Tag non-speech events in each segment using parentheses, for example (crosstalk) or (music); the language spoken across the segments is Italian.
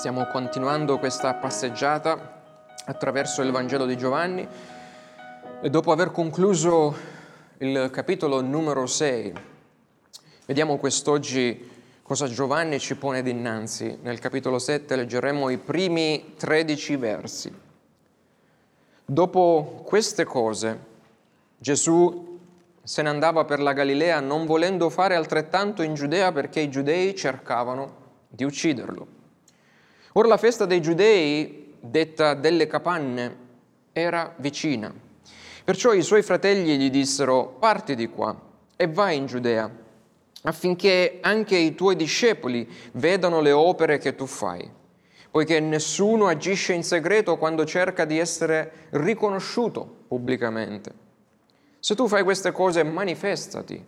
Stiamo continuando questa passeggiata attraverso il Vangelo di Giovanni e dopo aver concluso il capitolo numero 6, vediamo quest'oggi cosa Giovanni ci pone dinanzi. Nel capitolo 7 leggeremo i primi 13 versi. Dopo queste cose, Gesù se ne andava per la Galilea non volendo fare altrettanto in Giudea perché i giudei cercavano di ucciderlo. Ora la festa dei giudei, detta delle capanne, era vicina. Perciò i suoi fratelli gli dissero, parti di qua e vai in Giudea, affinché anche i tuoi discepoli vedano le opere che tu fai, poiché nessuno agisce in segreto quando cerca di essere riconosciuto pubblicamente. Se tu fai queste cose, manifestati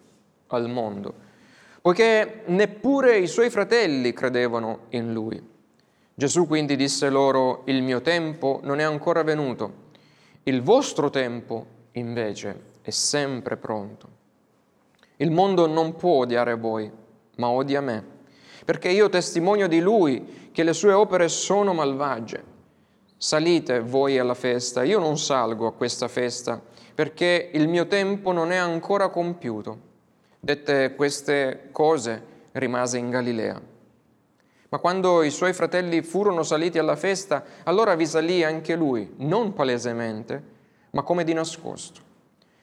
al mondo, poiché neppure i suoi fratelli credevano in lui. Gesù quindi disse loro, il mio tempo non è ancora venuto, il vostro tempo invece è sempre pronto. Il mondo non può odiare voi, ma odia me, perché io testimonio di lui che le sue opere sono malvagie. Salite voi alla festa, io non salgo a questa festa, perché il mio tempo non è ancora compiuto. Dette queste cose, rimase in Galilea. Ma quando i suoi fratelli furono saliti alla festa, allora vi salì anche lui, non palesemente, ma come di nascosto.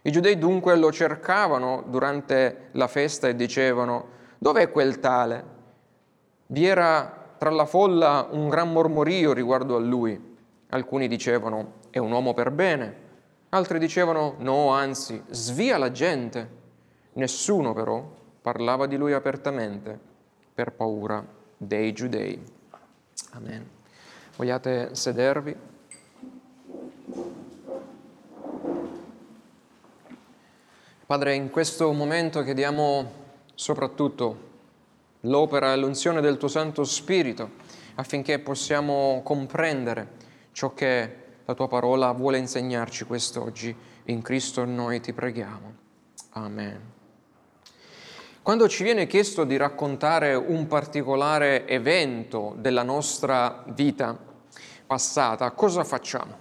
I giudei dunque lo cercavano durante la festa e dicevano, dov'è quel tale? Vi era tra la folla un gran mormorio riguardo a lui. Alcuni dicevano, è un uomo per bene, altri dicevano, no, anzi, svia la gente. Nessuno però parlava di lui apertamente per paura dei giudei. Amen. Vogliate sedervi? Padre, in questo momento chiediamo soprattutto l'opera e l'unzione del tuo Santo Spirito affinché possiamo comprendere ciò che la tua parola vuole insegnarci quest'oggi. In Cristo noi ti preghiamo. Amen. Quando ci viene chiesto di raccontare un particolare evento della nostra vita passata, cosa facciamo?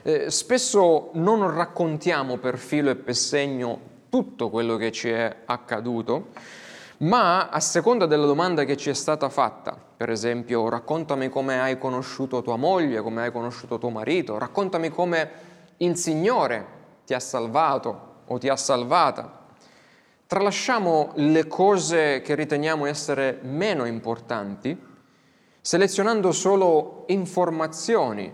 Eh, spesso non raccontiamo per filo e per segno tutto quello che ci è accaduto, ma a seconda della domanda che ci è stata fatta, per esempio raccontami come hai conosciuto tua moglie, come hai conosciuto tuo marito, raccontami come il Signore ti ha salvato o ti ha salvata, tralasciamo le cose che riteniamo essere meno importanti, selezionando solo informazioni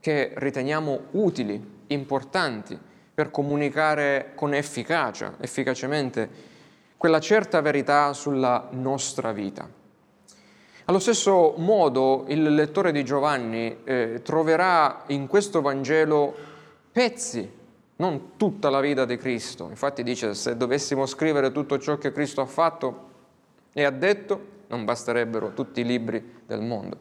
che riteniamo utili, importanti, per comunicare con efficacia, efficacemente, quella certa verità sulla nostra vita. Allo stesso modo il lettore di Giovanni eh, troverà in questo Vangelo pezzi non tutta la vita di Cristo. Infatti dice, se dovessimo scrivere tutto ciò che Cristo ha fatto e ha detto, non basterebbero tutti i libri del mondo.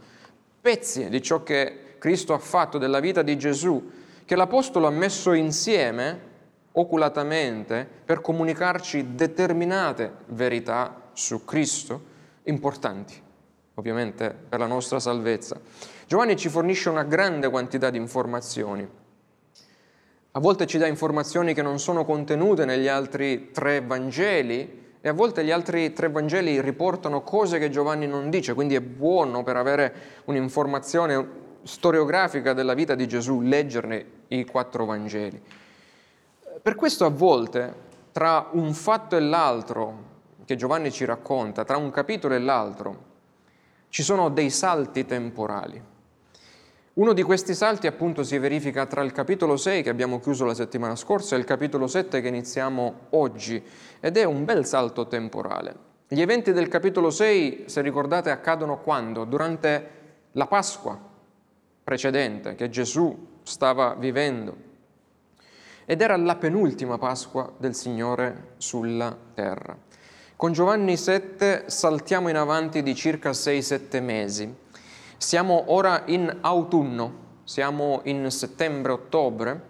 Pezzi di ciò che Cristo ha fatto della vita di Gesù, che l'Apostolo ha messo insieme oculatamente per comunicarci determinate verità su Cristo, importanti, ovviamente per la nostra salvezza. Giovanni ci fornisce una grande quantità di informazioni a volte ci dà informazioni che non sono contenute negli altri tre Vangeli e a volte gli altri tre Vangeli riportano cose che Giovanni non dice, quindi è buono per avere un'informazione storiografica della vita di Gesù leggerne i quattro Vangeli. Per questo a volte tra un fatto e l'altro che Giovanni ci racconta, tra un capitolo e l'altro, ci sono dei salti temporali. Uno di questi salti appunto si verifica tra il capitolo 6 che abbiamo chiuso la settimana scorsa e il capitolo 7 che iniziamo oggi ed è un bel salto temporale. Gli eventi del capitolo 6, se ricordate, accadono quando? Durante la Pasqua precedente che Gesù stava vivendo ed era la penultima Pasqua del Signore sulla terra. Con Giovanni 7 saltiamo in avanti di circa 6-7 mesi siamo ora in autunno, siamo in settembre-ottobre,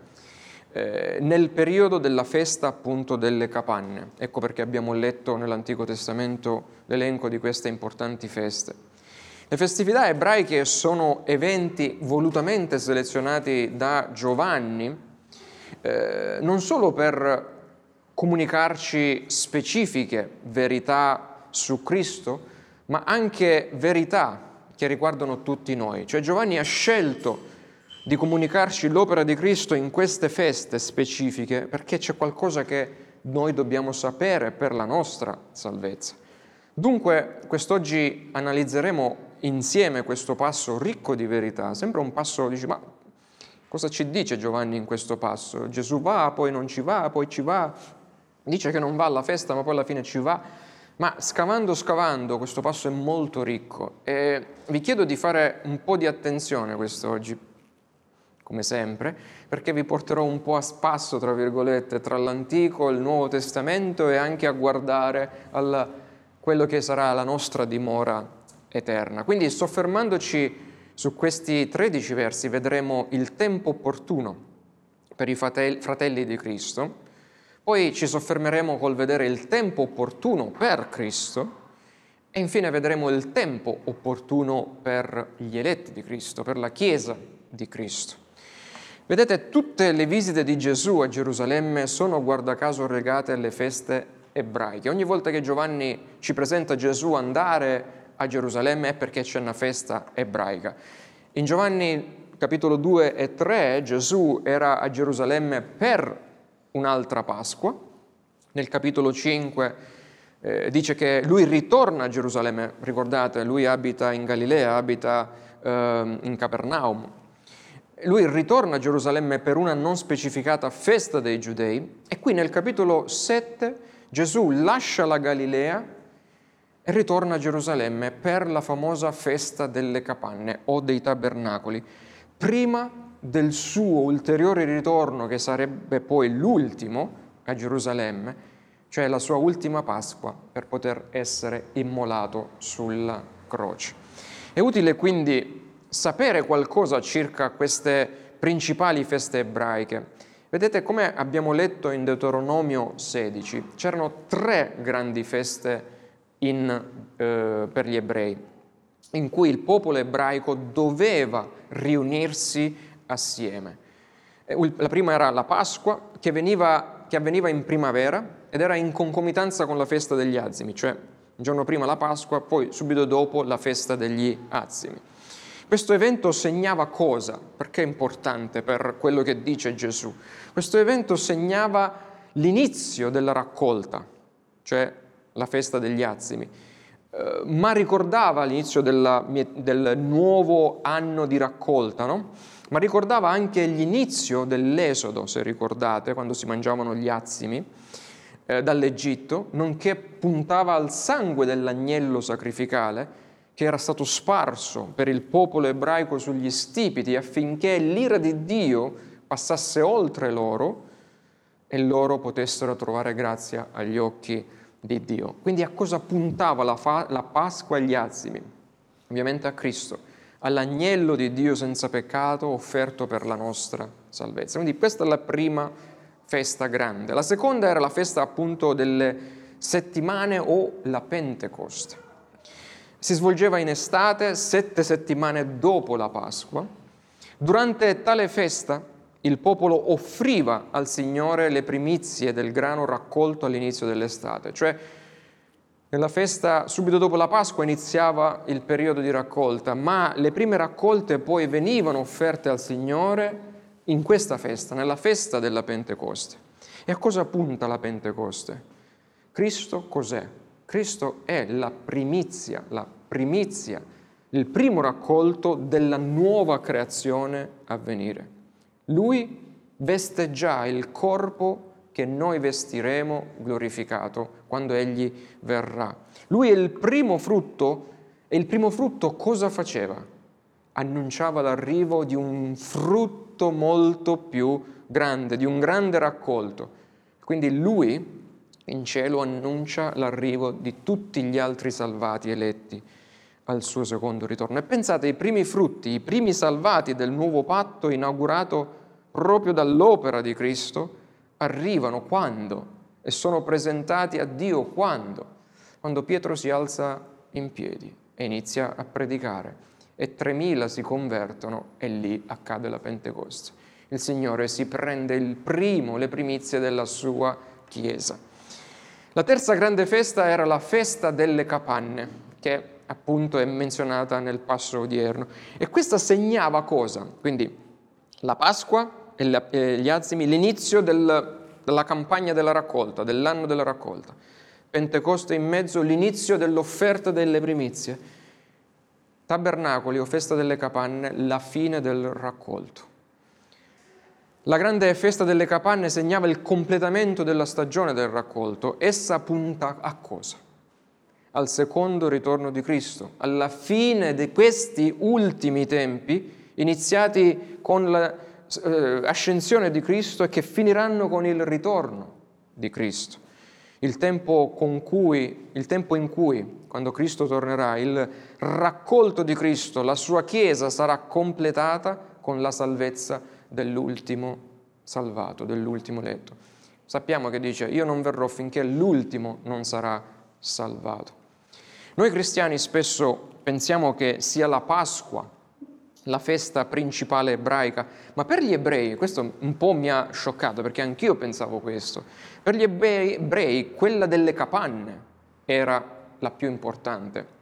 eh, nel periodo della festa appunto delle capanne. Ecco perché abbiamo letto nell'Antico Testamento l'elenco di queste importanti feste. Le festività ebraiche sono eventi volutamente selezionati da Giovanni, eh, non solo per comunicarci specifiche verità su Cristo, ma anche verità che riguardano tutti noi. Cioè Giovanni ha scelto di comunicarci l'opera di Cristo in queste feste specifiche perché c'è qualcosa che noi dobbiamo sapere per la nostra salvezza. Dunque, quest'oggi analizzeremo insieme questo passo ricco di verità. Sembra un passo, dici, ma cosa ci dice Giovanni in questo passo? Gesù va, poi non ci va, poi ci va, dice che non va alla festa, ma poi alla fine ci va. Ma scavando, scavando, questo passo è molto ricco e vi chiedo di fare un po' di attenzione quest'oggi, come sempre, perché vi porterò un po' a spasso, tra virgolette, tra l'Antico e il Nuovo Testamento e anche a guardare a quello che sarà la nostra dimora eterna. Quindi soffermandoci su questi 13 versi vedremo il tempo opportuno per i fratelli di Cristo, poi ci soffermeremo col vedere il tempo opportuno per Cristo e infine vedremo il tempo opportuno per gli eletti di Cristo, per la Chiesa di Cristo. Vedete, tutte le visite di Gesù a Gerusalemme sono guarda caso legate alle feste ebraiche. Ogni volta che Giovanni ci presenta Gesù andare a Gerusalemme è perché c'è una festa ebraica. In Giovanni capitolo 2 e 3 Gesù era a Gerusalemme per un'altra Pasqua. Nel capitolo 5 eh, dice che lui ritorna a Gerusalemme, ricordate, lui abita in Galilea, abita eh, in Capernaum, lui ritorna a Gerusalemme per una non specificata festa dei giudei e qui nel capitolo 7 Gesù lascia la Galilea e ritorna a Gerusalemme per la famosa festa delle capanne o dei tabernacoli, prima del suo ulteriore ritorno che sarebbe poi l'ultimo a Gerusalemme, cioè la sua ultima Pasqua per poter essere immolato sulla croce. È utile quindi sapere qualcosa circa queste principali feste ebraiche. Vedete come abbiamo letto in Deuteronomio 16, c'erano tre grandi feste in, eh, per gli ebrei, in cui il popolo ebraico doveva riunirsi assieme. La prima era la Pasqua, che, veniva, che avveniva in primavera ed era in concomitanza con la festa degli azimi, cioè il giorno prima la Pasqua, poi subito dopo la festa degli azimi. Questo evento segnava cosa? Perché è importante per quello che dice Gesù? Questo evento segnava l'inizio della raccolta, cioè la festa degli azimi, eh, ma ricordava l'inizio della, del nuovo anno di raccolta, no? Ma ricordava anche l'inizio dell'esodo, se ricordate, quando si mangiavano gli azimi eh, dall'Egitto, nonché puntava al sangue dell'agnello sacrificale che era stato sparso per il popolo ebraico sugli stipiti affinché l'ira di Dio passasse oltre loro e loro potessero trovare grazia agli occhi di Dio. Quindi a cosa puntava la, fa- la Pasqua agli azimi? Ovviamente a Cristo, all'agnello di Dio senza peccato offerto per la nostra salvezza. Quindi questa è la prima festa grande. La seconda era la festa appunto delle settimane o la Pentecoste si svolgeva in estate, sette settimane dopo la Pasqua. Durante tale festa il popolo offriva al Signore le primizie del grano raccolto all'inizio dell'estate, cioè nella festa subito dopo la Pasqua iniziava il periodo di raccolta, ma le prime raccolte poi venivano offerte al Signore in questa festa, nella festa della Pentecoste. E a cosa punta la Pentecoste? Cristo cos'è? Cristo è la primizia, la primizia, il primo raccolto della nuova creazione a venire. Lui veste già il corpo che noi vestiremo glorificato quando Egli verrà. Lui è il primo frutto e il primo frutto cosa faceva? Annunciava l'arrivo di un frutto molto più grande, di un grande raccolto. Quindi lui in cielo annuncia l'arrivo di tutti gli altri salvati eletti al suo secondo ritorno. E pensate, i primi frutti, i primi salvati del nuovo patto inaugurato proprio dall'opera di Cristo, arrivano quando? E sono presentati a Dio quando? Quando Pietro si alza in piedi e inizia a predicare e 3.000 si convertono e lì accade la Pentecoste. Il Signore si prende il primo, le primizie della sua Chiesa. La terza grande festa era la festa delle capanne, che appunto è menzionata nel passo odierno. E questa segnava cosa? Quindi la Pasqua gli azimi, l'inizio del, della campagna della raccolta, dell'anno della raccolta. Pentecoste in mezzo, l'inizio dell'offerta delle primizie tabernacoli o festa delle capanne, la fine del raccolto. La grande festa delle capanne segnava il completamento della stagione del raccolto. Essa punta a cosa? Al secondo ritorno di Cristo, alla fine di questi ultimi tempi, iniziati con l'ascensione eh, di Cristo e che finiranno con il ritorno di Cristo il tempo, cui, il tempo in cui, quando Cristo tornerà, il raccolto di Cristo, la sua Chiesa sarà completata con la salvezza dell'ultimo salvato, dell'ultimo letto. Sappiamo che dice, io non verrò finché l'ultimo non sarà salvato. Noi cristiani spesso pensiamo che sia la Pasqua la festa principale ebraica, ma per gli ebrei, questo un po' mi ha scioccato perché anch'io pensavo questo, per gli ebrei quella delle capanne era la più importante.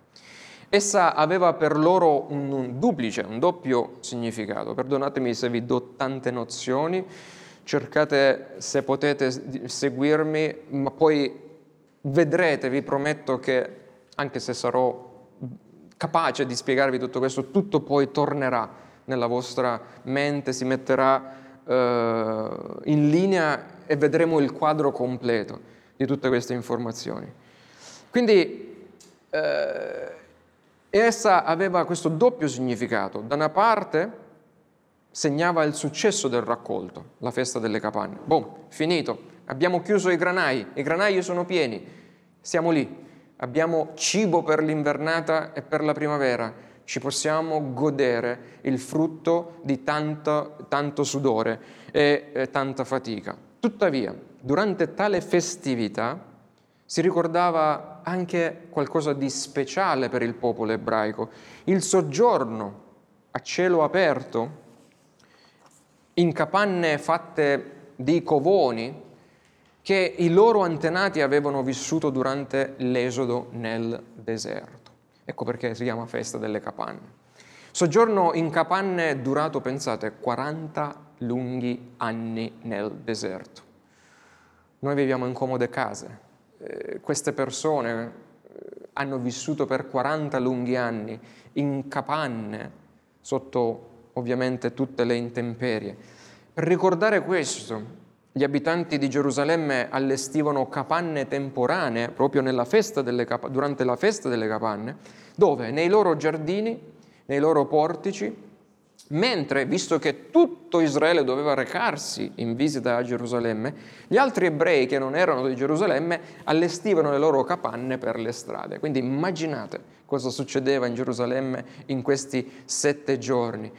Essa aveva per loro un, un duplice, un doppio significato. Perdonatemi se vi do tante nozioni, cercate se potete seguirmi, ma poi vedrete, vi prometto che anche se sarò capace di spiegarvi tutto questo, tutto poi tornerà nella vostra mente, si metterà eh, in linea e vedremo il quadro completo di tutte queste informazioni. Quindi eh, essa aveva questo doppio significato. Da una parte segnava il successo del raccolto, la festa delle capanne. Boh, finito, abbiamo chiuso i granai, i granai sono pieni, siamo lì abbiamo cibo per l'invernata e per la primavera, ci possiamo godere il frutto di tanto, tanto sudore e, e tanta fatica. Tuttavia, durante tale festività si ricordava anche qualcosa di speciale per il popolo ebraico, il soggiorno a cielo aperto in capanne fatte di covoni che i loro antenati avevano vissuto durante l'esodo nel deserto. Ecco perché si chiama festa delle capanne. Soggiorno in capanne durato, pensate, 40 lunghi anni nel deserto. Noi viviamo in comode case. Eh, queste persone eh, hanno vissuto per 40 lunghi anni in capanne, sotto ovviamente tutte le intemperie. Per ricordare questo, gli abitanti di Gerusalemme allestivano capanne temporanee proprio cap- durante la festa delle capanne, dove nei loro giardini, nei loro portici, mentre, visto che tutto Israele doveva recarsi in visita a Gerusalemme, gli altri ebrei che non erano di Gerusalemme allestivano le loro capanne per le strade. Quindi immaginate cosa succedeva in Gerusalemme in questi sette giorni.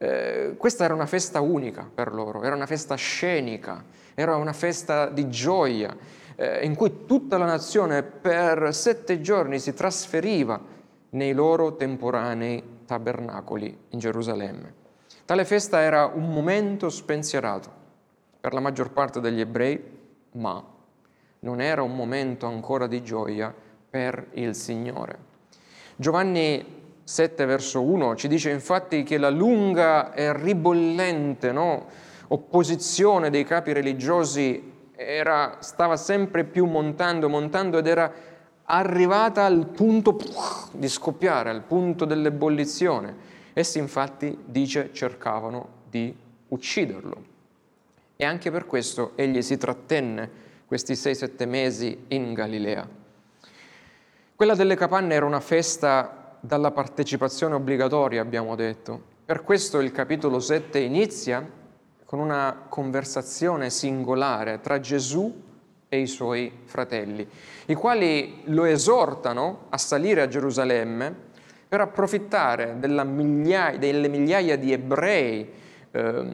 Eh, questa era una festa unica per loro, era una festa scenica, era una festa di gioia eh, in cui tutta la nazione per sette giorni si trasferiva nei loro temporanei tabernacoli in Gerusalemme. Tale festa era un momento spensierato per la maggior parte degli ebrei, ma non era un momento ancora di gioia per il Signore. Giovanni 7 verso 1 ci dice infatti che la lunga e ribollente no, opposizione dei capi religiosi era, stava sempre più montando, montando ed era arrivata al punto di scoppiare, al punto dell'ebollizione. Essi infatti, dice, cercavano di ucciderlo. E anche per questo egli si trattenne questi sei-sette mesi in Galilea. Quella delle capanne era una festa dalla partecipazione obbligatoria, abbiamo detto. Per questo il capitolo 7 inizia con una conversazione singolare tra Gesù e i suoi fratelli, i quali lo esortano a salire a Gerusalemme per approfittare migliaia, delle migliaia di ebrei eh,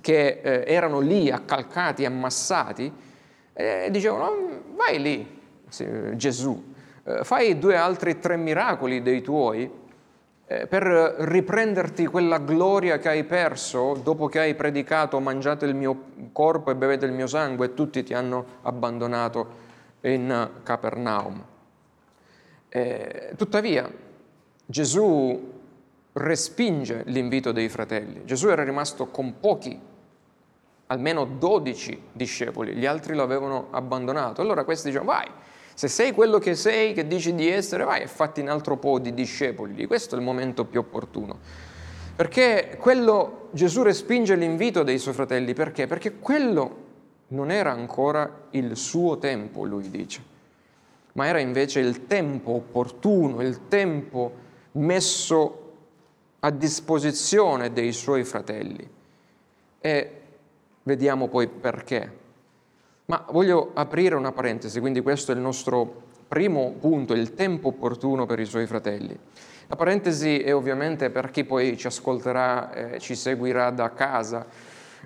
che eh, erano lì accalcati, ammassati, e dicevano vai lì, Gesù, eh, fai due altri tre miracoli dei tuoi per riprenderti quella gloria che hai perso dopo che hai predicato mangiate il mio corpo e bevete il mio sangue e tutti ti hanno abbandonato in Capernaum. Eh, tuttavia Gesù respinge l'invito dei fratelli. Gesù era rimasto con pochi, almeno dodici discepoli, gli altri lo avevano abbandonato. Allora questi dicono vai, se sei quello che sei, che dici di essere, vai e fatti un altro po' di discepoli. Questo è il momento più opportuno. Perché quello, Gesù respinge l'invito dei suoi fratelli, perché? Perché quello non era ancora il suo tempo, lui dice, ma era invece il tempo opportuno, il tempo messo a disposizione dei suoi fratelli. E vediamo poi perché. Ma voglio aprire una parentesi, quindi questo è il nostro primo punto, il tempo opportuno per i suoi fratelli. La parentesi è ovviamente per chi poi ci ascolterà, eh, ci seguirà da casa.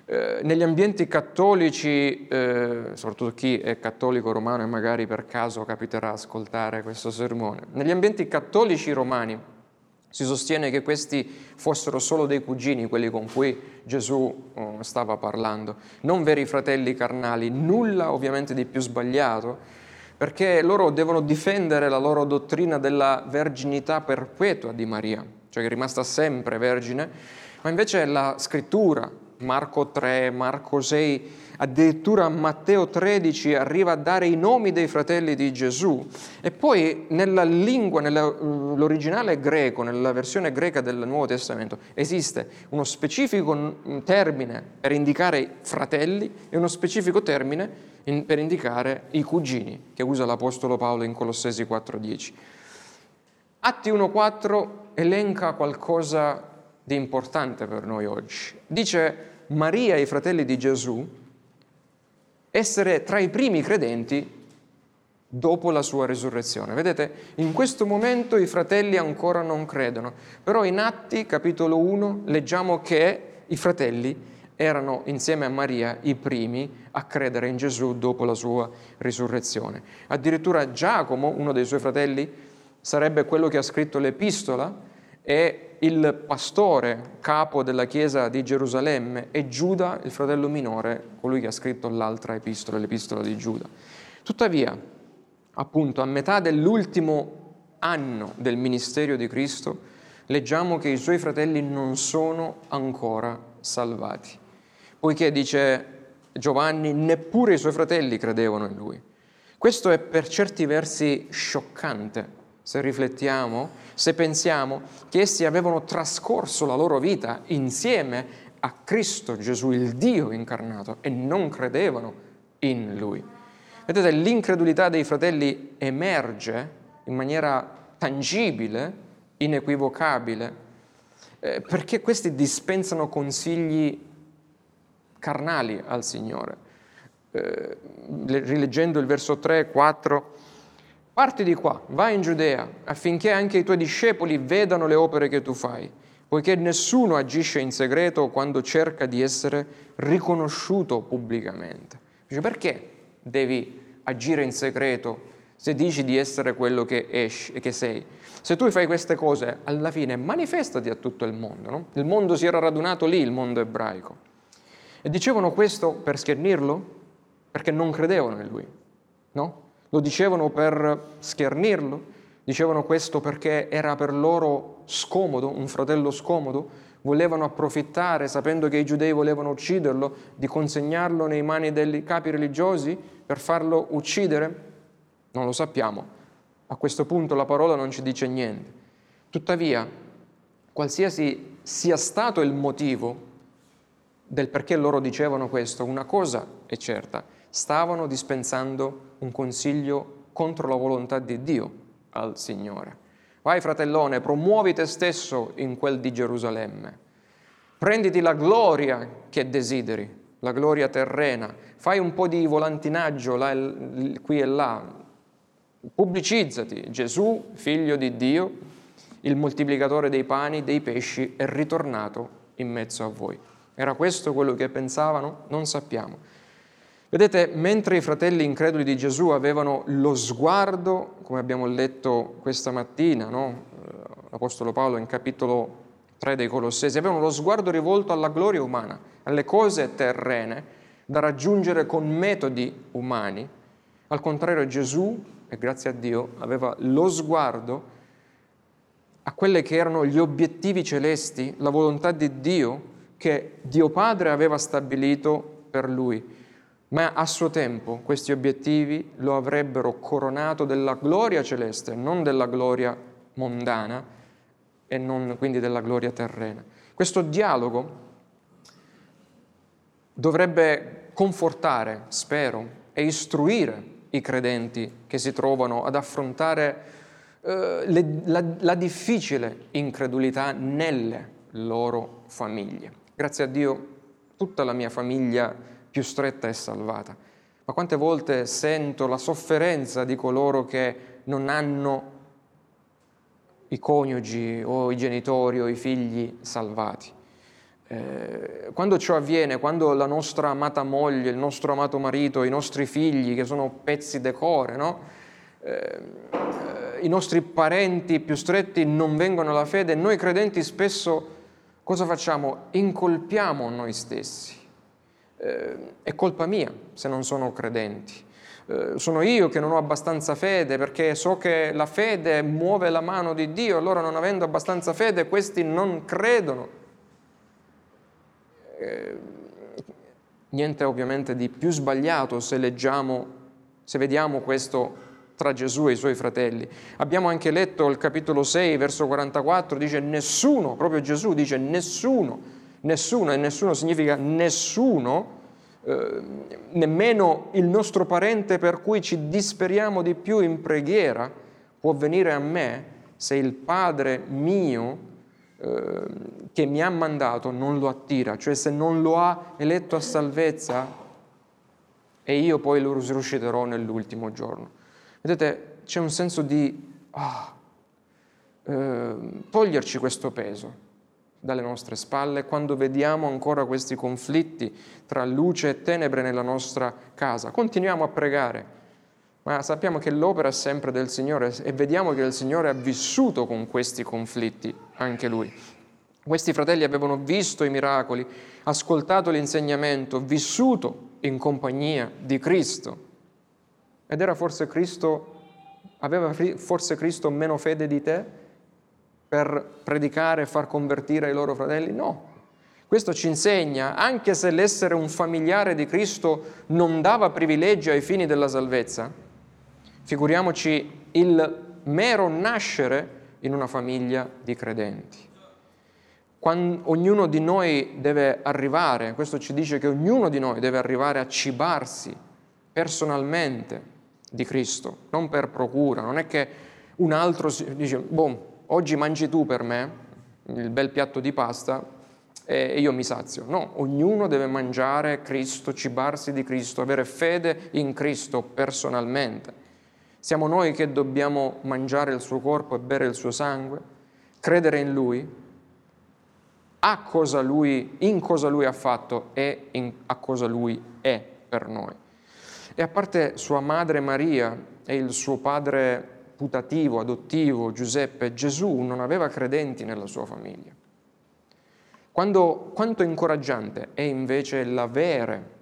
Eh, negli ambienti cattolici, eh, soprattutto chi è cattolico romano e magari per caso capiterà ascoltare questo sermone, negli ambienti cattolici romani si sostiene che questi fossero solo dei cugini, quelli con cui Gesù oh, stava parlando, non veri fratelli carnali, nulla ovviamente di più sbagliato, perché loro devono difendere la loro dottrina della verginità perpetua di Maria, cioè che è rimasta sempre vergine, ma invece la scrittura, Marco 3, Marco 6, addirittura Matteo 13 arriva a dare i nomi dei fratelli di Gesù e poi nella lingua, nell'originale greco, nella versione greca del Nuovo Testamento, esiste uno specifico termine per indicare i fratelli e uno specifico termine per indicare i cugini che usa l'Apostolo Paolo in Colossesi 4.10. Atti 1.4 elenca qualcosa di importante per noi oggi. Dice Maria e i fratelli di Gesù essere tra i primi credenti dopo la sua risurrezione. Vedete, in questo momento i fratelli ancora non credono, però in Atti capitolo 1 leggiamo che i fratelli erano insieme a Maria i primi a credere in Gesù dopo la sua risurrezione. Addirittura Giacomo, uno dei suoi fratelli, sarebbe quello che ha scritto l'epistola e il pastore capo della chiesa di Gerusalemme e Giuda, il fratello minore, colui che ha scritto l'altra epistola, l'epistola di Giuda. Tuttavia, appunto, a metà dell'ultimo anno del ministero di Cristo, leggiamo che i suoi fratelli non sono ancora salvati, poiché dice Giovanni, neppure i suoi fratelli credevano in lui. Questo è per certi versi scioccante, se riflettiamo, se pensiamo che essi avevano trascorso la loro vita insieme a Cristo Gesù, il Dio incarnato, e non credevano in Lui. Vedete, l'incredulità dei fratelli emerge in maniera tangibile, inequivocabile, eh, perché questi dispensano consigli carnali al Signore. Eh, rileggendo il verso 3 e 4, Parti di qua, vai in Giudea, affinché anche i tuoi discepoli vedano le opere che tu fai, poiché nessuno agisce in segreto quando cerca di essere riconosciuto pubblicamente. Dice, perché devi agire in segreto se dici di essere quello che, esci, che sei? Se tu fai queste cose, alla fine manifestati a tutto il mondo. No? Il mondo si era radunato lì, il mondo ebraico. E dicevano questo per schernirlo? Perché non credevano in lui. No? Lo dicevano per schernirlo, dicevano questo perché era per loro scomodo, un fratello scomodo, volevano approfittare, sapendo che i giudei volevano ucciderlo, di consegnarlo nei mani dei capi religiosi per farlo uccidere? Non lo sappiamo. A questo punto la parola non ci dice niente. Tuttavia, qualsiasi sia stato il motivo del perché loro dicevano questo, una cosa è certa, stavano dispensando un consiglio contro la volontà di Dio al Signore. Vai fratellone, promuovi te stesso in quel di Gerusalemme. Prenditi la gloria che desideri, la gloria terrena. Fai un po' di volantinaggio là, qui e là. Pubblicizzati. Gesù, figlio di Dio, il moltiplicatore dei pani, dei pesci, è ritornato in mezzo a voi. Era questo quello che pensavano? Non sappiamo. Vedete, mentre i fratelli increduli di Gesù avevano lo sguardo, come abbiamo letto questa mattina, no? l'Apostolo Paolo in capitolo 3 dei Colossesi, avevano lo sguardo rivolto alla gloria umana, alle cose terrene, da raggiungere con metodi umani. Al contrario Gesù, e grazie a Dio, aveva lo sguardo a quelli che erano gli obiettivi celesti, la volontà di Dio che Dio Padre aveva stabilito per lui. Ma a suo tempo questi obiettivi lo avrebbero coronato della gloria celeste, non della gloria mondana e non quindi della gloria terrena. Questo dialogo dovrebbe confortare, spero, e istruire i credenti che si trovano ad affrontare eh, le, la, la difficile incredulità nelle loro famiglie. Grazie a Dio tutta la mia famiglia più stretta è salvata. Ma quante volte sento la sofferenza di coloro che non hanno i coniugi o i genitori o i figli salvati. Eh, quando ciò avviene, quando la nostra amata moglie, il nostro amato marito, i nostri figli, che sono pezzi decore, no? eh, i nostri parenti più stretti non vengono alla fede, noi credenti spesso cosa facciamo? Incolpiamo noi stessi. Eh, è colpa mia se non sono credenti. Eh, sono io che non ho abbastanza fede perché so che la fede muove la mano di Dio, allora non avendo abbastanza fede questi non credono. Eh, niente ovviamente di più sbagliato se leggiamo, se vediamo questo tra Gesù e i suoi fratelli. Abbiamo anche letto il capitolo 6, verso 44, dice nessuno, proprio Gesù dice nessuno, nessuno, e nessuno significa nessuno, eh, nemmeno il nostro parente per cui ci disperiamo di più in preghiera può venire a me se il Padre mio Ehm, che mi ha mandato non lo attira, cioè se non lo ha eletto a salvezza e io poi lo risusciterò nell'ultimo giorno. Vedete, c'è un senso di ah, eh, toglierci questo peso dalle nostre spalle quando vediamo ancora questi conflitti tra luce e tenebre nella nostra casa. Continuiamo a pregare, ma sappiamo che l'opera è sempre del Signore e vediamo che il Signore ha vissuto con questi conflitti, anche Lui. Questi fratelli avevano visto i miracoli, ascoltato l'insegnamento, vissuto in compagnia di Cristo. Ed era forse Cristo, aveva forse Cristo meno fede di te per predicare e far convertire i loro fratelli? No. Questo ci insegna, anche se l'essere un familiare di Cristo non dava privilegi ai fini della salvezza, Figuriamoci il mero nascere in una famiglia di credenti. Quando ognuno di noi deve arrivare, questo ci dice che ognuno di noi deve arrivare a cibarsi personalmente di Cristo, non per procura, non è che un altro dice, boh, oggi mangi tu per me il bel piatto di pasta e io mi sazio. No, ognuno deve mangiare Cristo, cibarsi di Cristo, avere fede in Cristo personalmente. Siamo noi che dobbiamo mangiare il suo corpo e bere il suo sangue, credere in lui, a cosa lui, in cosa lui ha fatto e in, a cosa lui è per noi. E a parte sua madre Maria e il suo padre putativo, adottivo, Giuseppe, Gesù non aveva credenti nella sua famiglia. Quando, quanto incoraggiante è invece l'avere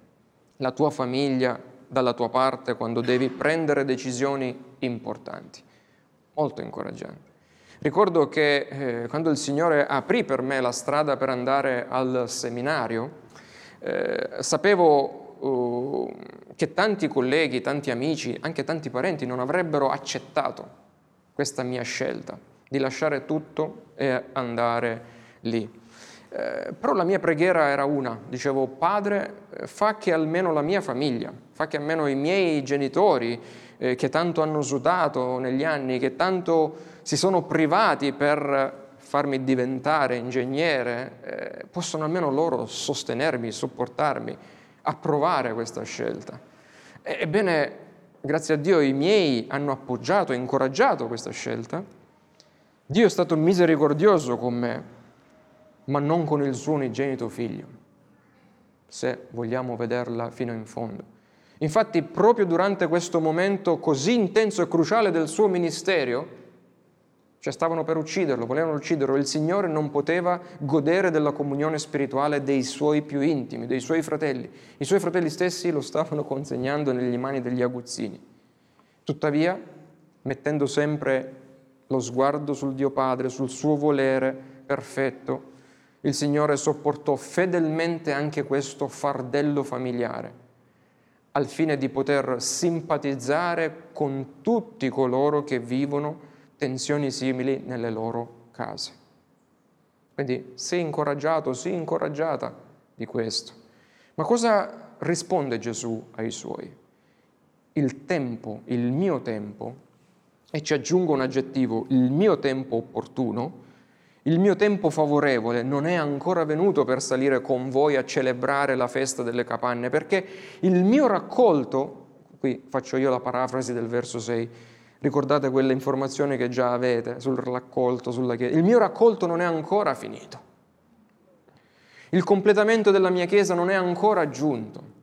la tua famiglia dalla tua parte quando devi prendere decisioni importanti. Molto incoraggiante. Ricordo che eh, quando il Signore aprì per me la strada per andare al seminario, eh, sapevo uh, che tanti colleghi, tanti amici, anche tanti parenti non avrebbero accettato questa mia scelta di lasciare tutto e andare lì. Eh, però la mia preghiera era una, dicevo, Padre, fa che almeno la mia famiglia, fa che almeno i miei genitori, eh, che tanto hanno sudato negli anni, che tanto si sono privati per farmi diventare ingegnere, eh, possano almeno loro sostenermi, supportarmi, approvare questa scelta. Ebbene, grazie a Dio i miei hanno appoggiato e incoraggiato questa scelta. Dio è stato misericordioso con me ma non con il suo unigenito figlio, se vogliamo vederla fino in fondo. Infatti, proprio durante questo momento così intenso e cruciale del suo ministero, cioè stavano per ucciderlo, volevano ucciderlo, il Signore non poteva godere della comunione spirituale dei suoi più intimi, dei suoi fratelli. I suoi fratelli stessi lo stavano consegnando nelle mani degli aguzzini. Tuttavia, mettendo sempre lo sguardo sul Dio Padre, sul suo volere perfetto, il Signore sopportò fedelmente anche questo fardello familiare al fine di poter simpatizzare con tutti coloro che vivono tensioni simili nelle loro case. Quindi sii incoraggiato, sii incoraggiata di questo. Ma cosa risponde Gesù ai suoi? Il tempo, il mio tempo, e ci aggiungo un aggettivo, il mio tempo opportuno, il mio tempo favorevole non è ancora venuto per salire con voi a celebrare la festa delle capanne, perché il mio raccolto, qui faccio io la parafrasi del verso 6, ricordate quelle informazioni che già avete sul raccolto, sulla chiesa, il mio raccolto non è ancora finito. Il completamento della mia chiesa non è ancora giunto.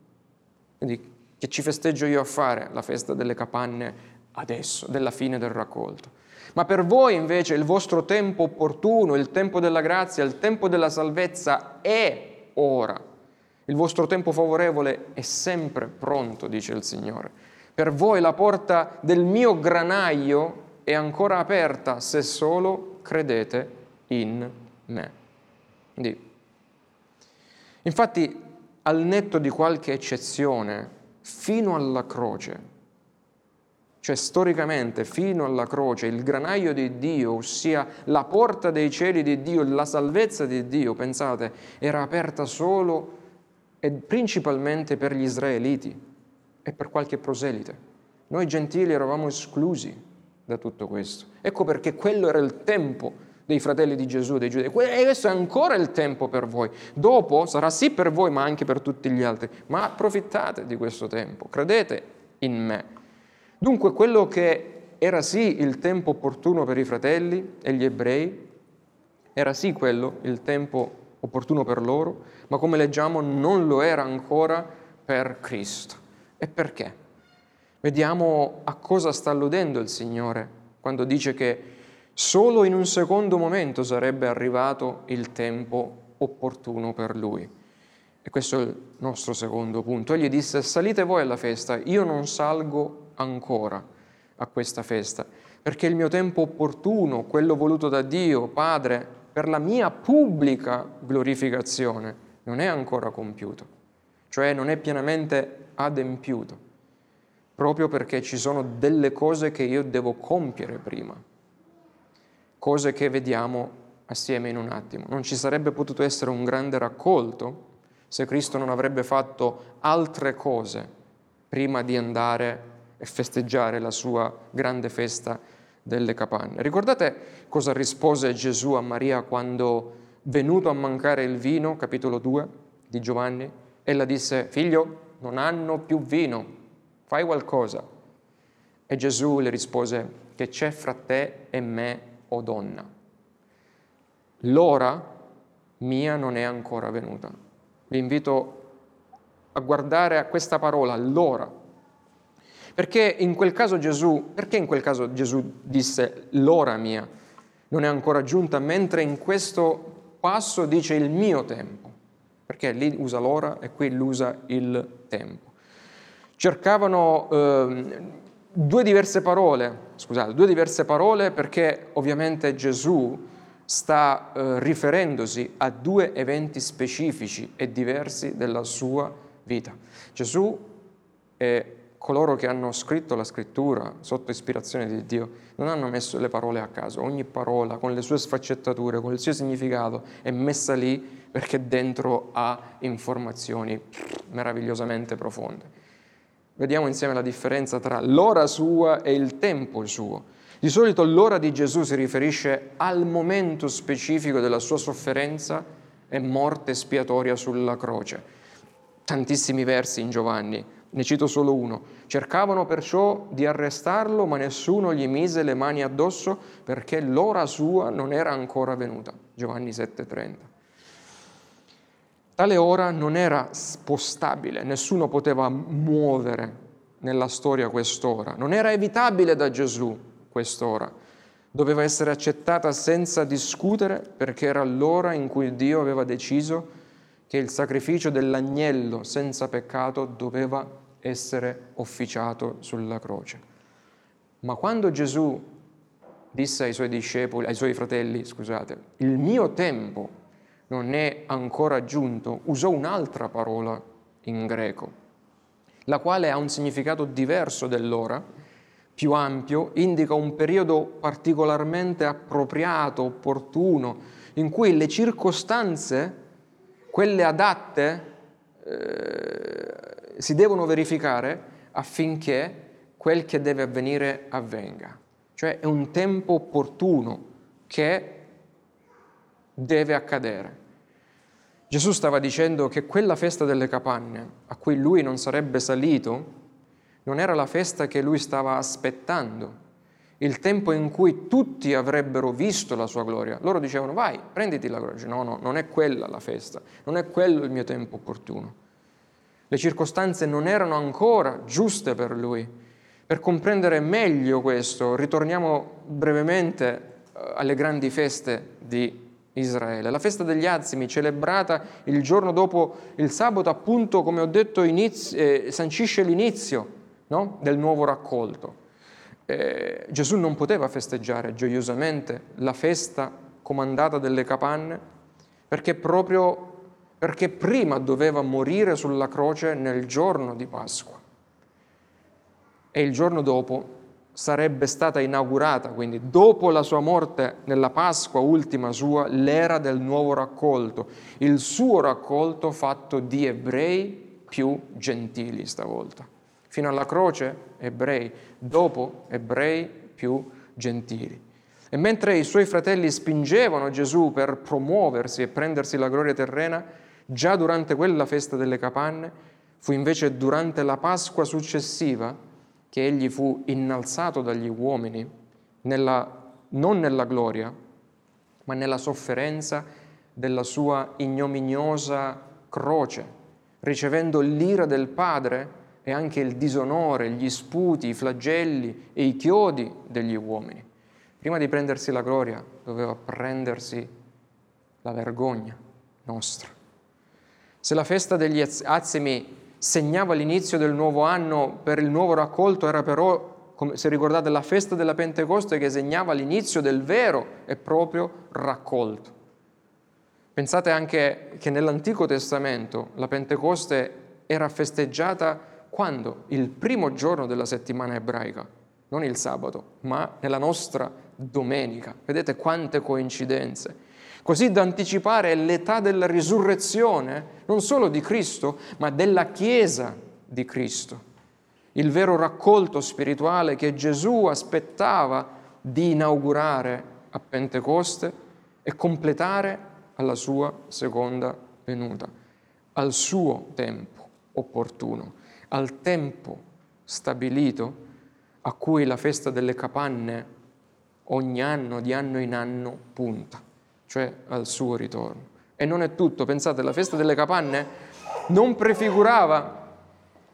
Quindi che ci festeggio io a fare la festa delle capanne adesso, della fine del raccolto. Ma per voi invece il vostro tempo opportuno, il tempo della grazia, il tempo della salvezza è ora. Il vostro tempo favorevole è sempre pronto, dice il Signore. Per voi la porta del mio granaio è ancora aperta se solo credete in me. Quindi, infatti, al netto di qualche eccezione, fino alla croce, cioè storicamente fino alla croce il granaio di Dio, ossia la porta dei cieli di Dio, la salvezza di Dio, pensate, era aperta solo e principalmente per gli israeliti e per qualche proselite. Noi gentili eravamo esclusi da tutto questo. Ecco perché quello era il tempo dei fratelli di Gesù, dei giudei. E questo è ancora il tempo per voi. Dopo sarà sì per voi, ma anche per tutti gli altri. Ma approfittate di questo tempo, credete in me. Dunque quello che era sì il tempo opportuno per i fratelli e gli ebrei, era sì quello il tempo opportuno per loro, ma come leggiamo non lo era ancora per Cristo. E perché? Vediamo a cosa sta alludendo il Signore quando dice che solo in un secondo momento sarebbe arrivato il tempo opportuno per lui. E questo è il nostro secondo punto. Egli disse, salite voi alla festa, io non salgo ancora a questa festa, perché il mio tempo opportuno, quello voluto da Dio, Padre, per la mia pubblica glorificazione, non è ancora compiuto, cioè non è pienamente adempiuto, proprio perché ci sono delle cose che io devo compiere prima, cose che vediamo assieme in un attimo. Non ci sarebbe potuto essere un grande raccolto se Cristo non avrebbe fatto altre cose prima di andare e festeggiare la sua grande festa delle capanne. Ricordate cosa rispose Gesù a Maria quando, venuto a mancare il vino, capitolo 2 di Giovanni, ella disse, figlio, non hanno più vino, fai qualcosa. E Gesù le rispose, che c'è fra te e me, o donna. L'ora mia non è ancora venuta. Vi invito a guardare a questa parola, l'ora perché in quel caso Gesù, perché in quel caso Gesù disse l'ora mia non è ancora giunta, mentre in questo passo dice il mio tempo? Perché lì usa l'ora e qui usa il tempo. Cercavano eh, due diverse parole, scusate, due diverse parole perché ovviamente Gesù sta eh, riferendosi a due eventi specifici e diversi della sua vita. Gesù è coloro che hanno scritto la scrittura sotto ispirazione di Dio non hanno messo le parole a caso, ogni parola con le sue sfaccettature, con il suo significato è messa lì perché dentro ha informazioni meravigliosamente profonde. Vediamo insieme la differenza tra l'ora sua e il tempo suo. Di solito l'ora di Gesù si riferisce al momento specifico della sua sofferenza e morte spiatoria sulla croce. Tantissimi versi in Giovanni, ne cito solo uno. Cercavano perciò di arrestarlo, ma nessuno gli mise le mani addosso perché l'ora sua non era ancora venuta. Giovanni 7:30. Tale ora non era spostabile, nessuno poteva muovere nella storia quest'ora, non era evitabile da Gesù quest'ora, doveva essere accettata senza discutere perché era l'ora in cui Dio aveva deciso che il sacrificio dell'agnello senza peccato doveva essere officiato sulla croce. Ma quando Gesù disse ai suoi discepoli, ai suoi fratelli, scusate, il mio tempo non è ancora giunto, usò un'altra parola in greco, la quale ha un significato diverso dell'ora, più ampio, indica un periodo particolarmente appropriato, opportuno, in cui le circostanze, quelle adatte, eh, si devono verificare affinché quel che deve avvenire avvenga. Cioè è un tempo opportuno che deve accadere. Gesù stava dicendo che quella festa delle capanne a cui lui non sarebbe salito non era la festa che lui stava aspettando, il tempo in cui tutti avrebbero visto la sua gloria. Loro dicevano vai, prenditi la gloria. No, no, non è quella la festa, non è quello il mio tempo opportuno. Le circostanze non erano ancora giuste per lui. Per comprendere meglio questo, ritorniamo brevemente eh, alle grandi feste di Israele. La festa degli Azimi, celebrata il giorno dopo il sabato, appunto, come ho detto, inizio, eh, sancisce l'inizio no? del nuovo raccolto. Eh, Gesù non poteva festeggiare gioiosamente la festa comandata delle capanne perché proprio perché prima doveva morire sulla croce nel giorno di Pasqua e il giorno dopo sarebbe stata inaugurata, quindi dopo la sua morte nella Pasqua ultima sua, l'era del nuovo raccolto, il suo raccolto fatto di ebrei più gentili stavolta. Fino alla croce ebrei, dopo ebrei più gentili. E mentre i suoi fratelli spingevano Gesù per promuoversi e prendersi la gloria terrena, già durante quella festa delle capanne, fu invece durante la Pasqua successiva che egli fu innalzato dagli uomini, nella, non nella gloria, ma nella sofferenza della sua ignominiosa croce, ricevendo l'ira del Padre e anche il disonore, gli sputi, i flagelli e i chiodi degli uomini. Prima di prendersi la gloria doveva prendersi la vergogna nostra. Se la festa degli Azimi segnava l'inizio del nuovo anno per il nuovo raccolto, era però, come se ricordate, la festa della Pentecoste che segnava l'inizio del vero e proprio raccolto. Pensate anche che nell'Antico Testamento la Pentecoste era festeggiata quando? Il primo giorno della settimana ebraica, non il sabato, ma nella nostra domenica. Vedete quante coincidenze così da anticipare l'età della risurrezione, non solo di Cristo, ma della Chiesa di Cristo. Il vero raccolto spirituale che Gesù aspettava di inaugurare a Pentecoste e completare alla sua seconda venuta, al suo tempo opportuno, al tempo stabilito a cui la festa delle capanne ogni anno, di anno in anno, punta cioè al suo ritorno. E non è tutto, pensate, la festa delle capanne non prefigurava,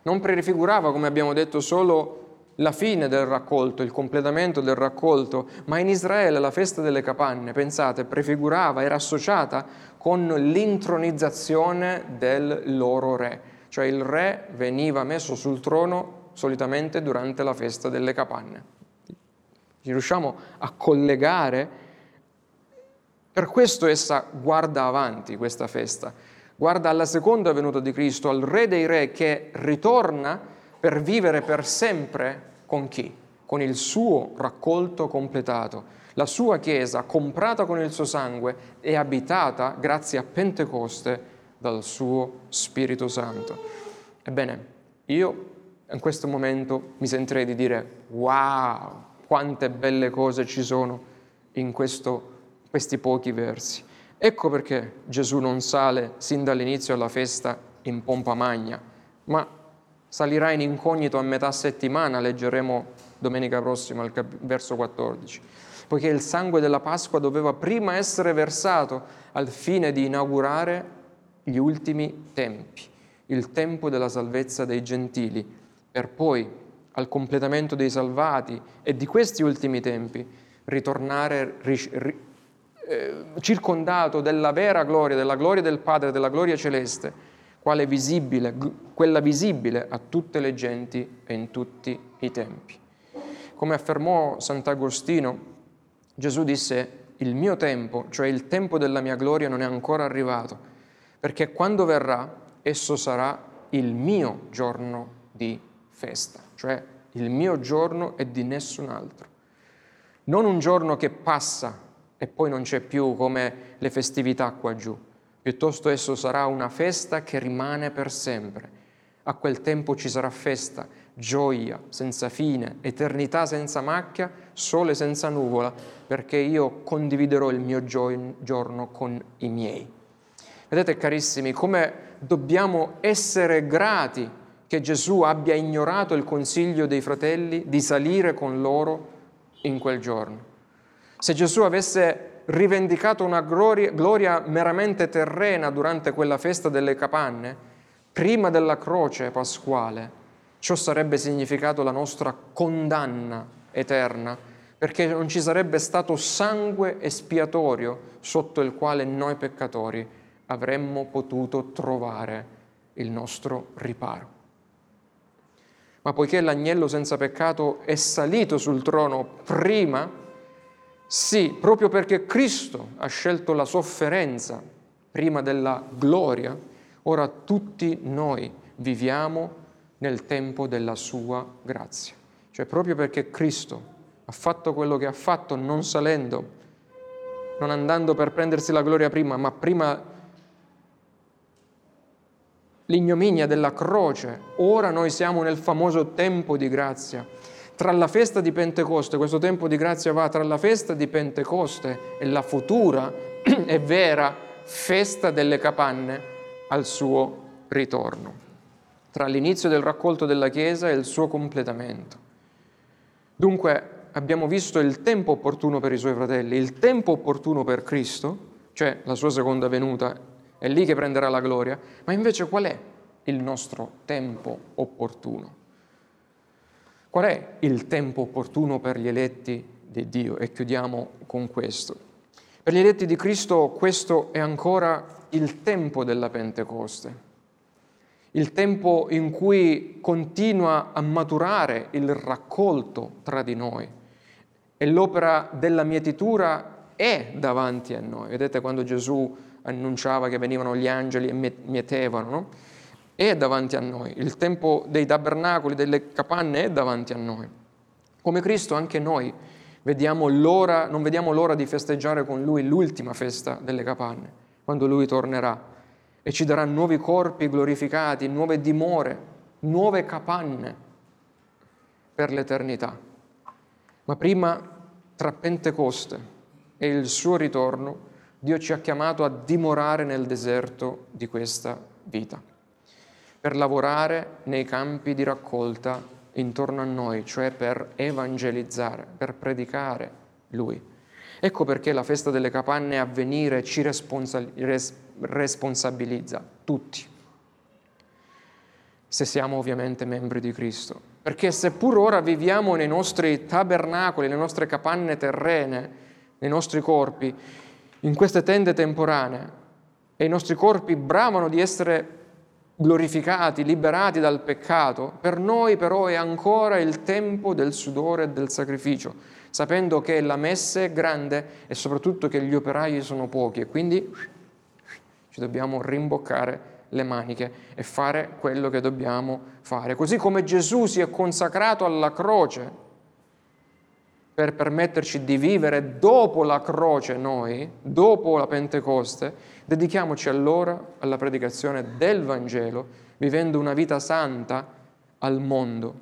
non prefigurava, come abbiamo detto, solo la fine del raccolto, il completamento del raccolto, ma in Israele la festa delle capanne, pensate, prefigurava, era associata con l'intronizzazione del loro re, cioè il re veniva messo sul trono solitamente durante la festa delle capanne. Ci riusciamo a collegare per questo essa guarda avanti questa festa, guarda alla seconda venuta di Cristo, al Re dei Re che ritorna per vivere per sempre con chi? Con il suo raccolto completato, la sua Chiesa comprata con il suo sangue e abitata grazie a Pentecoste dal suo Spirito Santo. Ebbene, io in questo momento mi sentirei di dire wow, quante belle cose ci sono in questo questi pochi versi. Ecco perché Gesù non sale sin dall'inizio alla festa in pompa magna, ma salirà in incognito a metà settimana, leggeremo domenica prossima il cap- verso 14, poiché il sangue della Pasqua doveva prima essere versato al fine di inaugurare gli ultimi tempi, il tempo della salvezza dei gentili, per poi, al completamento dei salvati e di questi ultimi tempi, ritornare ri, eh, circondato della vera gloria, della gloria del Padre, della gloria celeste, quale visibile, quella visibile a tutte le genti e in tutti i tempi. Come affermò Sant'Agostino, Gesù disse, il mio tempo, cioè il tempo della mia gloria, non è ancora arrivato, perché quando verrà, esso sarà il mio giorno di festa, cioè il mio giorno e di nessun altro. Non un giorno che passa e poi non c'è più come le festività qua giù, piuttosto esso sarà una festa che rimane per sempre. A quel tempo ci sarà festa, gioia senza fine, eternità senza macchia, sole senza nuvola, perché io condividerò il mio giorno con i miei. Vedete carissimi, come dobbiamo essere grati che Gesù abbia ignorato il consiglio dei fratelli di salire con loro in quel giorno. Se Gesù avesse rivendicato una gloria, gloria meramente terrena durante quella festa delle capanne, prima della croce pasquale, ciò sarebbe significato la nostra condanna eterna, perché non ci sarebbe stato sangue espiatorio sotto il quale noi peccatori avremmo potuto trovare il nostro riparo. Ma poiché l'agnello senza peccato è salito sul trono prima sì, proprio perché Cristo ha scelto la sofferenza prima della gloria, ora tutti noi viviamo nel tempo della sua grazia. Cioè proprio perché Cristo ha fatto quello che ha fatto non salendo, non andando per prendersi la gloria prima, ma prima l'ignominia della croce, ora noi siamo nel famoso tempo di grazia tra la festa di Pentecoste, questo tempo di grazia va tra la festa di Pentecoste e la futura (clears throat) e vera festa delle capanne al suo ritorno, tra l'inizio del raccolto della Chiesa e il suo completamento. Dunque abbiamo visto il tempo opportuno per i suoi fratelli, il tempo opportuno per Cristo, cioè la sua seconda venuta, è lì che prenderà la gloria, ma invece qual è il nostro tempo opportuno? Qual è il tempo opportuno per gli eletti di Dio? E chiudiamo con questo. Per gli eletti di Cristo questo è ancora il tempo della Pentecoste, il tempo in cui continua a maturare il raccolto tra di noi e l'opera della mietitura è davanti a noi. Vedete quando Gesù annunciava che venivano gli angeli e mietevano, no? È davanti a noi, il tempo dei tabernacoli, delle capanne è davanti a noi. Come Cristo anche noi vediamo non vediamo l'ora di festeggiare con Lui l'ultima festa delle capanne, quando Lui tornerà e ci darà nuovi corpi glorificati, nuove dimore, nuove capanne per l'eternità. Ma prima, tra Pentecoste e il suo ritorno, Dio ci ha chiamato a dimorare nel deserto di questa vita per lavorare nei campi di raccolta intorno a noi, cioè per evangelizzare, per predicare Lui. Ecco perché la festa delle capanne a venire ci responsa- res- responsabilizza tutti, se siamo ovviamente membri di Cristo. Perché seppur ora viviamo nei nostri tabernacoli, nelle nostre capanne terrene, nei nostri corpi, in queste tende temporanee, e i nostri corpi bramano di essere glorificati, liberati dal peccato, per noi però è ancora il tempo del sudore e del sacrificio, sapendo che la messa è grande e soprattutto che gli operai sono pochi e quindi ci dobbiamo rimboccare le maniche e fare quello che dobbiamo fare. Così come Gesù si è consacrato alla croce per permetterci di vivere dopo la croce noi, dopo la Pentecoste, dedichiamoci allora alla predicazione del Vangelo, vivendo una vita santa al mondo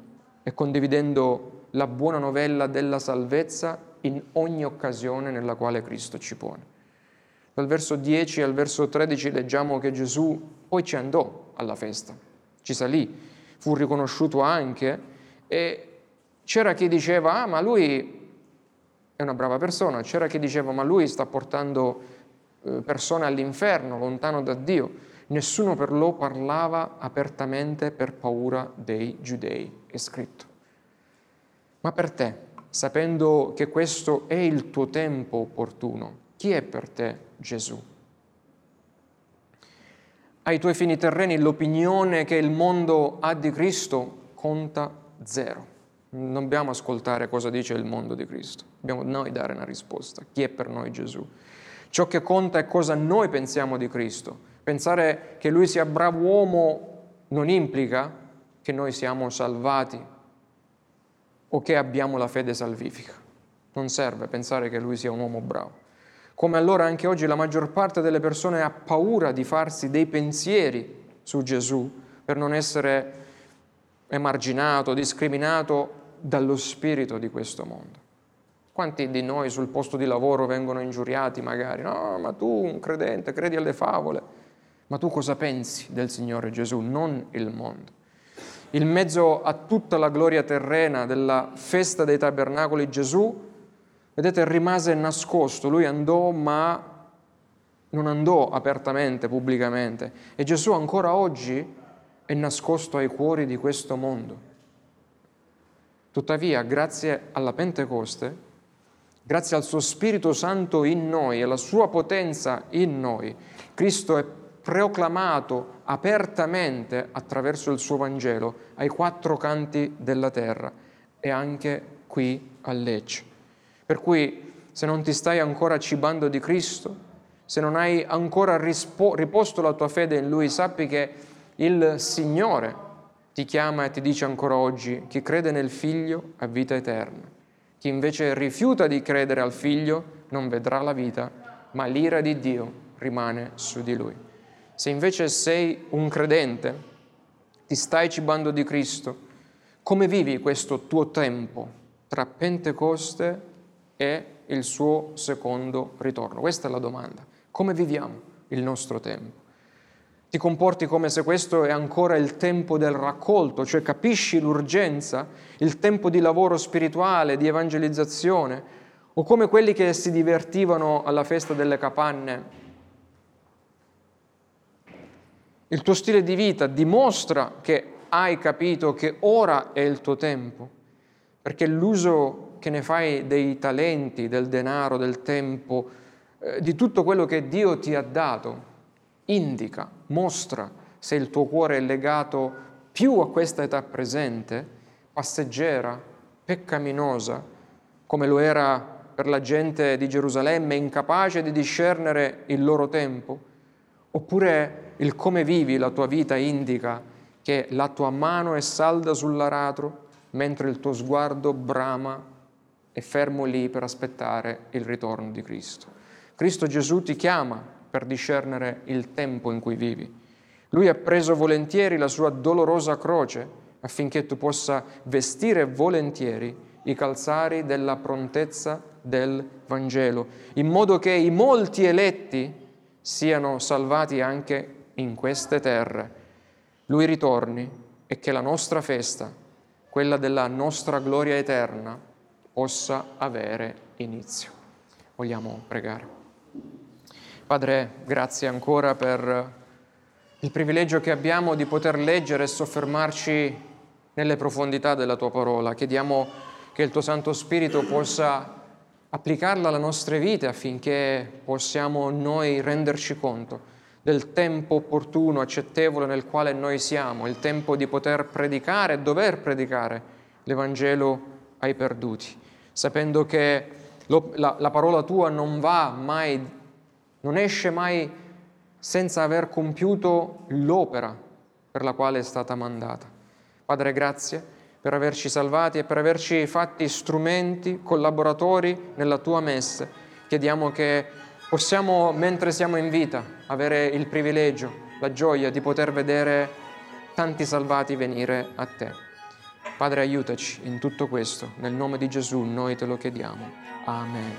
e condividendo la buona novella della salvezza in ogni occasione nella quale Cristo ci pone. Dal verso 10 al verso 13 leggiamo che Gesù poi ci andò alla festa, ci salì, fu riconosciuto anche e c'era chi diceva, ah ma lui è una brava persona. C'era chi diceva ma lui sta portando eh, persone all'inferno, lontano da Dio. Nessuno per lo parlava apertamente per paura dei giudei, è scritto. Ma per te, sapendo che questo è il tuo tempo opportuno, chi è per te Gesù? Ai tuoi fini terreni l'opinione che il mondo ha di Cristo conta zero. Non dobbiamo ascoltare cosa dice il mondo di Cristo, dobbiamo noi dare una risposta. Chi è per noi Gesù? Ciò che conta è cosa noi pensiamo di Cristo. Pensare che Lui sia bravo uomo non implica che noi siamo salvati o che abbiamo la fede salvifica. Non serve pensare che Lui sia un uomo bravo. Come allora anche oggi la maggior parte delle persone ha paura di farsi dei pensieri su Gesù per non essere emarginato, discriminato dallo spirito di questo mondo. Quanti di noi sul posto di lavoro vengono ingiuriati magari? No, ma tu, un credente, credi alle favole. Ma tu cosa pensi del Signore Gesù, non il mondo? Il mezzo a tutta la gloria terrena della festa dei tabernacoli Gesù, vedete, rimase nascosto. Lui andò, ma non andò apertamente, pubblicamente. E Gesù ancora oggi è nascosto ai cuori di questo mondo. Tuttavia, grazie alla Pentecoste, grazie al suo Spirito Santo in noi e alla sua potenza in noi, Cristo è proclamato apertamente attraverso il suo Vangelo ai quattro canti della terra e anche qui a Lecce. Per cui se non ti stai ancora cibando di Cristo, se non hai ancora rispo- riposto la tua fede in Lui, sappi che il Signore ti chiama e ti dice ancora oggi, chi crede nel Figlio ha vita eterna. Chi invece rifiuta di credere al Figlio non vedrà la vita, ma l'ira di Dio rimane su di lui. Se invece sei un credente, ti stai cibando di Cristo, come vivi questo tuo tempo tra Pentecoste e il suo secondo ritorno? Questa è la domanda. Come viviamo il nostro tempo? Ti comporti come se questo è ancora il tempo del raccolto, cioè capisci l'urgenza, il tempo di lavoro spirituale, di evangelizzazione, o come quelli che si divertivano alla festa delle capanne. Il tuo stile di vita dimostra che hai capito che ora è il tuo tempo, perché l'uso che ne fai dei talenti, del denaro, del tempo, eh, di tutto quello che Dio ti ha dato, indica, mostra se il tuo cuore è legato più a questa età presente, passeggera, peccaminosa, come lo era per la gente di Gerusalemme, incapace di discernere il loro tempo, oppure il come vivi la tua vita indica che la tua mano è salda sull'aratro mentre il tuo sguardo brama è fermo lì per aspettare il ritorno di Cristo. Cristo Gesù ti chiama per discernere il tempo in cui vivi. Lui ha preso volentieri la sua dolorosa croce affinché tu possa vestire volentieri i calzari della prontezza del Vangelo, in modo che i molti eletti siano salvati anche in queste terre. Lui ritorni e che la nostra festa, quella della nostra gloria eterna, possa avere inizio. Vogliamo pregare. Padre, grazie ancora per il privilegio che abbiamo di poter leggere e soffermarci nelle profondità della tua parola. Chiediamo che il tuo Santo Spirito possa applicarla alle nostre vite affinché possiamo noi renderci conto del tempo opportuno, accettevole nel quale noi siamo, il tempo di poter predicare e dover predicare l'Evangelo ai perduti, sapendo che la, la parola tua non va mai non esce mai senza aver compiuto l'opera per la quale è stata mandata. Padre, grazie per averci salvati e per averci fatti strumenti, collaboratori nella tua messe. Chiediamo che possiamo, mentre siamo in vita, avere il privilegio, la gioia di poter vedere tanti salvati venire a te. Padre, aiutaci in tutto questo. Nel nome di Gesù noi te lo chiediamo. Amen.